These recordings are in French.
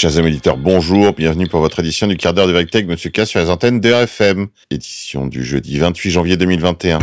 Chers amis éditeurs, bonjour, bienvenue pour votre édition du quart d'heure de vérité avec Monsieur K sur les antennes de RFM, édition du jeudi 28 janvier 2021.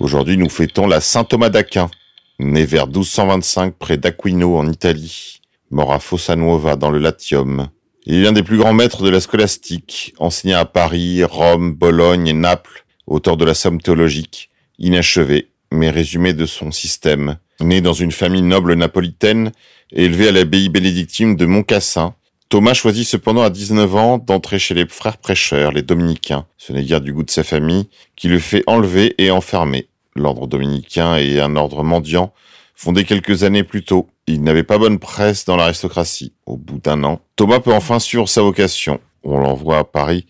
Aujourd'hui, nous fêtons la Saint Thomas d'Aquin, né vers 1225 près d'Aquino en Italie, mort à Fossa Nuova dans le Latium. Il est l'un des plus grands maîtres de la scolastique, enseigné à Paris, Rome, Bologne et Naples, auteur de la Somme théologique, inachevé, mais résumé de son système Né dans une famille noble napolitaine élevé à l'abbaye bénédictine de Montcassin, Thomas choisit cependant à 19 ans d'entrer chez les frères prêcheurs, les dominicains. Ce n'est guère du goût de sa famille, qui le fait enlever et enfermer. L'ordre dominicain est un ordre mendiant, fondé quelques années plus tôt. Il n'avait pas bonne presse dans l'aristocratie. Au bout d'un an, Thomas peut enfin suivre sa vocation. On l'envoie à Paris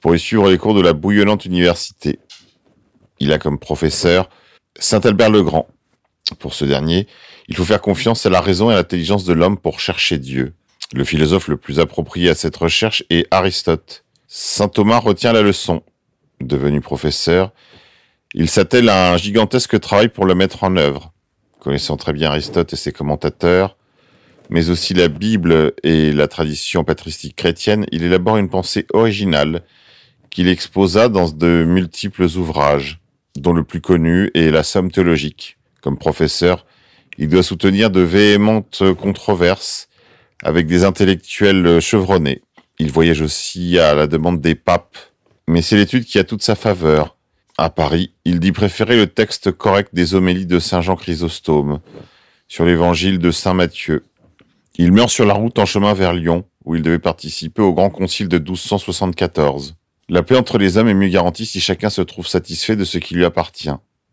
pour y suivre les cours de la bouillonnante université. Il a comme professeur Saint Albert le Grand, pour ce dernier, il faut faire confiance à la raison et à l'intelligence de l'homme pour chercher Dieu. Le philosophe le plus approprié à cette recherche est Aristote. Saint Thomas retient la leçon. Devenu professeur, il s'attelle à un gigantesque travail pour le mettre en œuvre. Connaissant très bien Aristote et ses commentateurs, mais aussi la Bible et la tradition patristique chrétienne, il élabore une pensée originale qu'il exposa dans de multiples ouvrages, dont le plus connu est la Somme théologique. Comme professeur, il doit soutenir de véhémentes controverses avec des intellectuels chevronnés. Il voyage aussi à la demande des papes, mais c'est l'étude qui a toute sa faveur. À Paris, il dit préférer le texte correct des homélies de Saint Jean Chrysostome sur l'évangile de Saint Matthieu. Il meurt sur la route en chemin vers Lyon, où il devait participer au grand concile de 1274. La paix entre les hommes est mieux garantie si chacun se trouve satisfait de ce qui lui appartient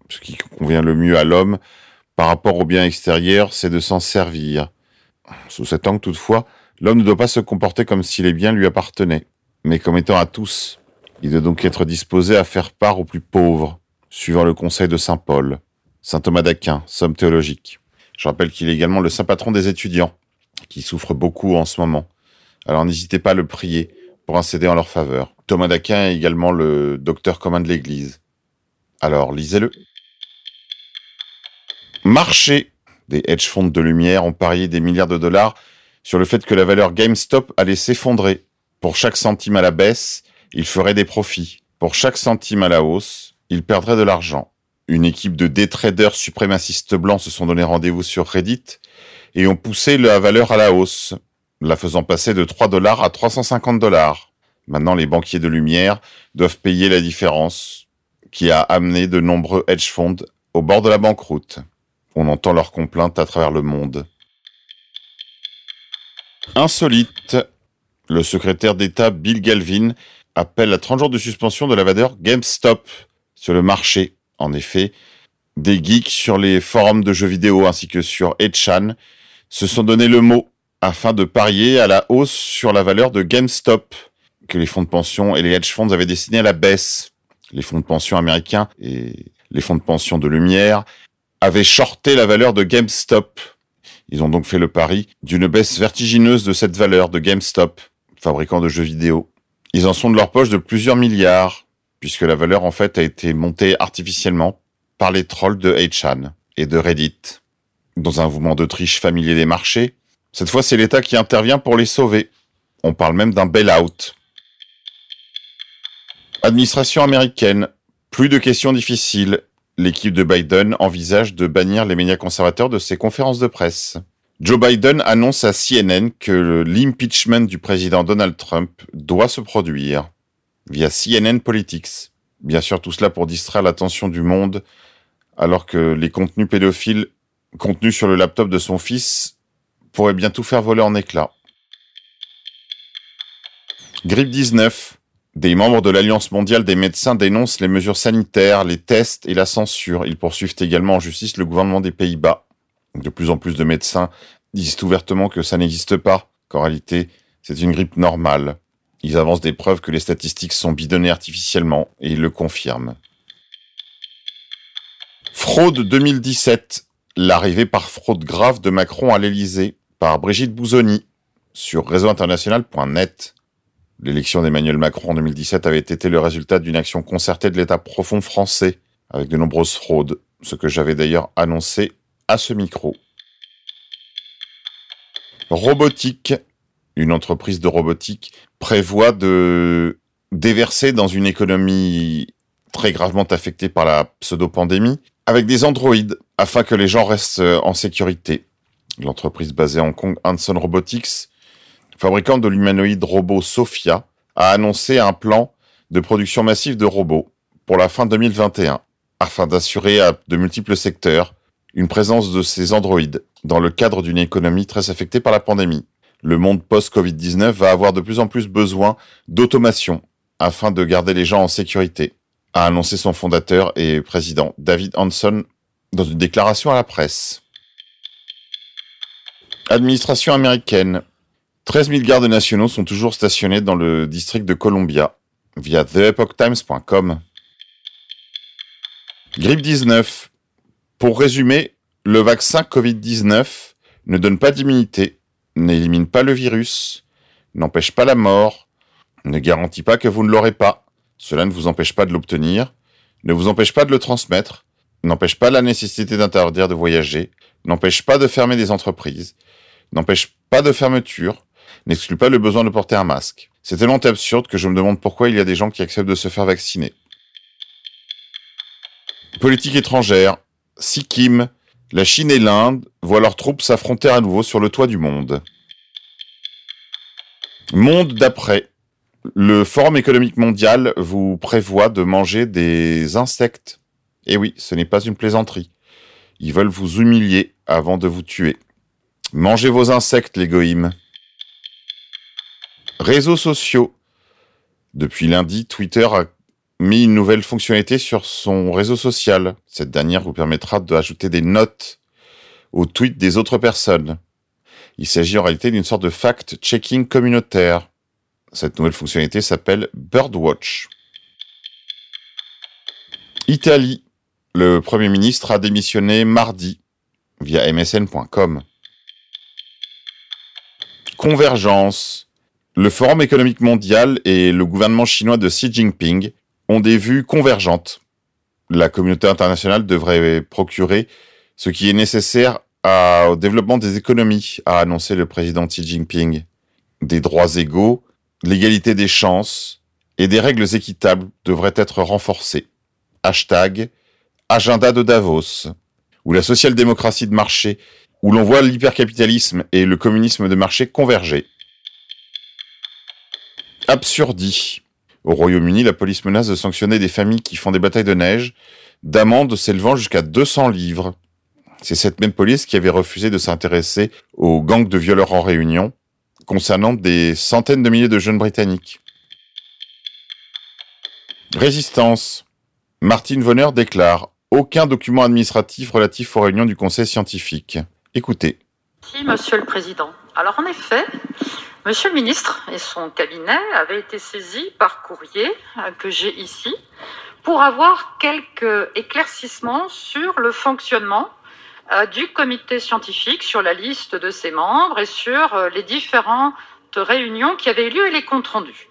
ce qui convient le mieux à l'homme par rapport au bien extérieur, c'est de s'en servir. Sous cet angle, toutefois, l'homme ne doit pas se comporter comme si les biens lui appartenaient, mais comme étant à tous. Il doit donc être disposé à faire part aux plus pauvres, suivant le conseil de saint Paul. Saint Thomas d'Aquin, somme théologique. Je rappelle qu'il est également le saint patron des étudiants, qui souffrent beaucoup en ce moment. Alors n'hésitez pas à le prier pour incéder en leur faveur. Thomas d'Aquin est également le docteur commun de l'Église. Alors lisez-le. Marché. Des hedge funds de lumière ont parié des milliards de dollars sur le fait que la valeur GameStop allait s'effondrer. Pour chaque centime à la baisse, il ferait des profits. Pour chaque centime à la hausse, il perdrait de l'argent. Une équipe de day traders suprémacistes blancs se sont donné rendez-vous sur Reddit et ont poussé la valeur à la hausse, la faisant passer de 3 dollars à 350 dollars. Maintenant, les banquiers de lumière doivent payer la différence qui a amené de nombreux hedge funds au bord de la banqueroute. On entend leurs complaintes à travers le monde. Insolite. Le secrétaire d'État Bill Galvin appelle à 30 jours de suspension de la valeur GameStop sur le marché. En effet, des geeks sur les forums de jeux vidéo ainsi que sur 8chan se sont donné le mot afin de parier à la hausse sur la valeur de GameStop que les fonds de pension et les hedge funds avaient destiné à la baisse. Les fonds de pension américains et les fonds de pension de lumière avaient shorté la valeur de GameStop. Ils ont donc fait le pari d'une baisse vertigineuse de cette valeur de GameStop, fabricant de jeux vidéo. Ils en sont de leur poche de plusieurs milliards, puisque la valeur en fait a été montée artificiellement par les trolls de 8chan et de Reddit. Dans un mouvement de triche familier des marchés, cette fois c'est l'État qui intervient pour les sauver. On parle même d'un bail-out. Administration américaine. Plus de questions difficiles l'équipe de Biden envisage de bannir les médias conservateurs de ses conférences de presse. Joe Biden annonce à CNN que l'impeachment du président Donald Trump doit se produire via CNN Politics. Bien sûr, tout cela pour distraire l'attention du monde, alors que les contenus pédophiles contenus sur le laptop de son fils pourraient bien tout faire voler en éclats. Grippe 19. Des membres de l'Alliance mondiale des médecins dénoncent les mesures sanitaires, les tests et la censure. Ils poursuivent également en justice le gouvernement des Pays-Bas. De plus en plus de médecins disent ouvertement que ça n'existe pas, qu'en réalité, c'est une grippe normale. Ils avancent des preuves que les statistiques sont bidonnées artificiellement, et ils le confirment. Fraude 2017. L'arrivée par fraude grave de Macron à l'Elysée, par Brigitte Bouzoni, sur réseauinternational.net. L'élection d'Emmanuel Macron en 2017 avait été le résultat d'une action concertée de l'État profond français, avec de nombreuses fraudes, ce que j'avais d'ailleurs annoncé à ce micro. Robotique, une entreprise de robotique, prévoit de déverser dans une économie très gravement affectée par la pseudo-pandémie avec des androïdes afin que les gens restent en sécurité. L'entreprise basée à Hong Kong, Hanson Robotics, fabricant de l'humanoïde robot Sophia, a annoncé un plan de production massive de robots pour la fin 2021 afin d'assurer à de multiples secteurs une présence de ces androïdes dans le cadre d'une économie très affectée par la pandémie. Le monde post-Covid-19 va avoir de plus en plus besoin d'automation afin de garder les gens en sécurité, a annoncé son fondateur et président David Hanson dans une déclaration à la presse. Administration américaine. 13 000 gardes nationaux sont toujours stationnés dans le district de Columbia via TheEpochTimes.com. Grippe 19. Pour résumer, le vaccin Covid-19 ne donne pas d'immunité, n'élimine pas le virus, n'empêche pas la mort, ne garantit pas que vous ne l'aurez pas. Cela ne vous empêche pas de l'obtenir, ne vous empêche pas de le transmettre, n'empêche pas la nécessité d'interdire de voyager, n'empêche pas de fermer des entreprises, n'empêche pas de fermeture, n'exclut pas le besoin de porter un masque. C'est tellement absurde que je me demande pourquoi il y a des gens qui acceptent de se faire vacciner. Politique étrangère. Sikkim, la Chine et l'Inde voient leurs troupes s'affronter à nouveau sur le toit du monde. Monde d'après. Le Forum économique mondial vous prévoit de manger des insectes. Et oui, ce n'est pas une plaisanterie. Ils veulent vous humilier avant de vous tuer. Mangez vos insectes, les goïms. Réseaux sociaux. Depuis lundi, Twitter a mis une nouvelle fonctionnalité sur son réseau social. Cette dernière vous permettra d'ajouter des notes aux tweets des autres personnes. Il s'agit en réalité d'une sorte de fact-checking communautaire. Cette nouvelle fonctionnalité s'appelle Birdwatch. Italie. Le Premier ministre a démissionné mardi via msn.com. Convergence. Le Forum économique mondial et le gouvernement chinois de Xi Jinping ont des vues convergentes. La communauté internationale devrait procurer ce qui est nécessaire au développement des économies, a annoncé le président Xi Jinping. Des droits égaux, l'égalité des chances et des règles équitables devraient être renforcées. Hashtag agenda de Davos, où la social-démocratie de marché, où l'on voit l'hypercapitalisme et le communisme de marché converger. Absurdie. Au Royaume-Uni, la police menace de sanctionner des familles qui font des batailles de neige, d'amendes s'élevant jusqu'à 200 livres. C'est cette même police qui avait refusé de s'intéresser aux gangs de violeurs en réunion, concernant des centaines de milliers de jeunes britanniques. Résistance. Martine Vonner déclare aucun document administratif relatif aux réunions du Conseil scientifique. Écoutez. Merci, Monsieur le Président. Alors en effet, Monsieur le ministre et son cabinet avaient été saisis par courrier que j'ai ici pour avoir quelques éclaircissements sur le fonctionnement euh, du comité scientifique, sur la liste de ses membres et sur euh, les différentes réunions qui avaient eu lieu et les comptes rendus.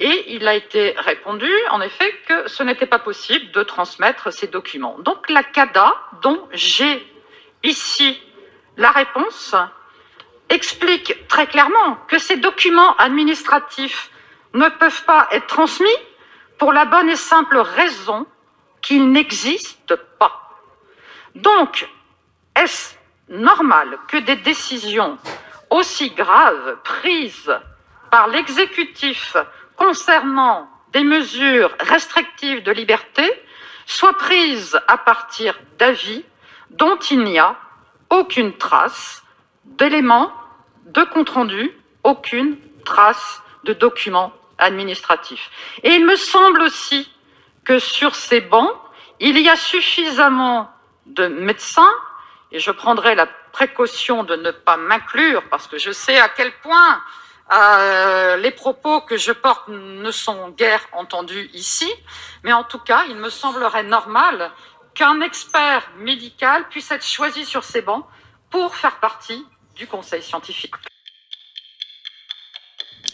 Et il a été répondu, en effet, que ce n'était pas possible de transmettre ces documents. Donc la CADA, dont j'ai ici la réponse, explique très clairement que ces documents administratifs ne peuvent pas être transmis pour la bonne et simple raison qu'ils n'existent pas. Donc, est-ce normal que des décisions aussi graves prises par l'exécutif concernant des mesures restrictives de liberté soient prises à partir d'avis dont il n'y a aucune trace d'éléments de compte rendu, aucune trace de document administratif. Et il me semble aussi que sur ces bancs, il y a suffisamment de médecins, et je prendrai la précaution de ne pas m'inclure, parce que je sais à quel point euh, les propos que je porte ne sont guère entendus ici, mais en tout cas, il me semblerait normal qu'un expert médical puisse être choisi sur ces bancs pour faire partie du conseil scientifique.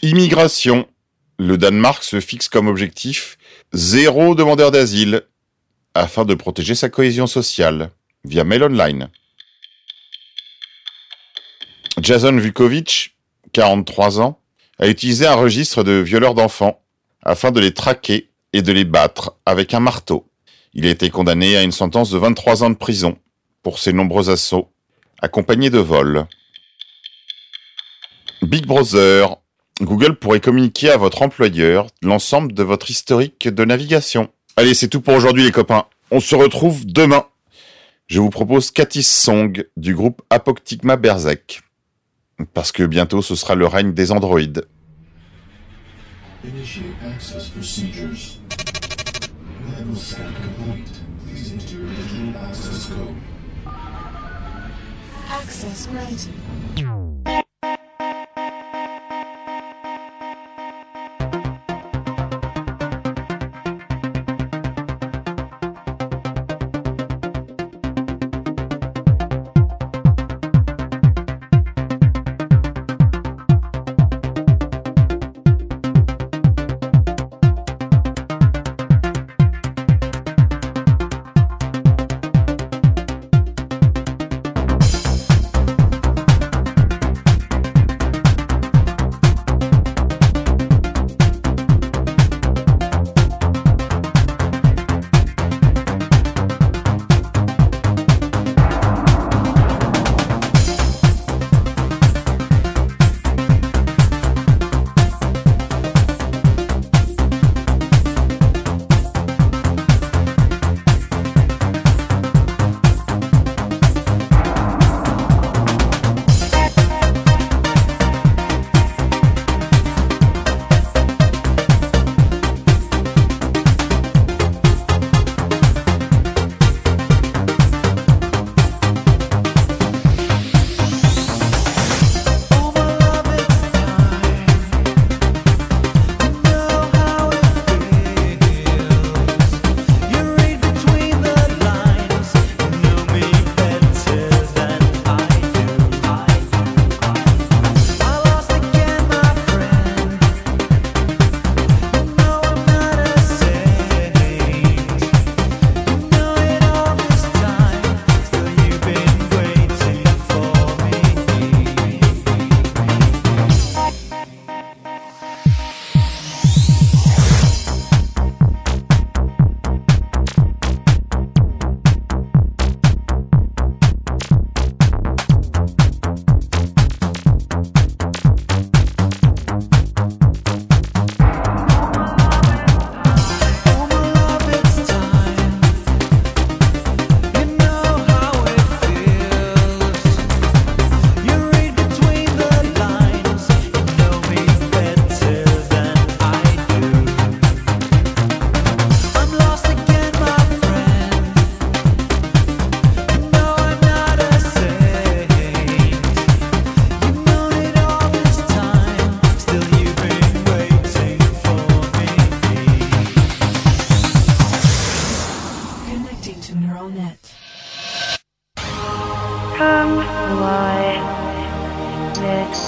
Immigration. Le Danemark se fixe comme objectif zéro demandeur d'asile afin de protéger sa cohésion sociale via Mail Online. Jason Vukovic, 43 ans, a utilisé un registre de violeurs d'enfants afin de les traquer et de les battre avec un marteau. Il a été condamné à une sentence de 23 ans de prison pour ses nombreux assauts, accompagnés de vols. Big Brother. Google pourrait communiquer à votre employeur l'ensemble de votre historique de navigation. Allez, c'est tout pour aujourd'hui les copains. On se retrouve demain. Je vous propose Katis Song du groupe Apoctigma Berserk. Parce que bientôt ce sera le règne des androïdes. Initiate access procedures.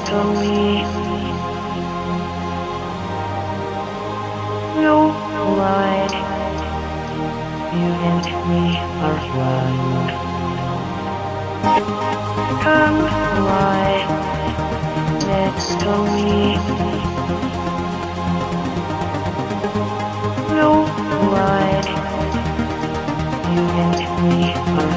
destiny. No light. You and me are. Come lie next to me. No light. You and me are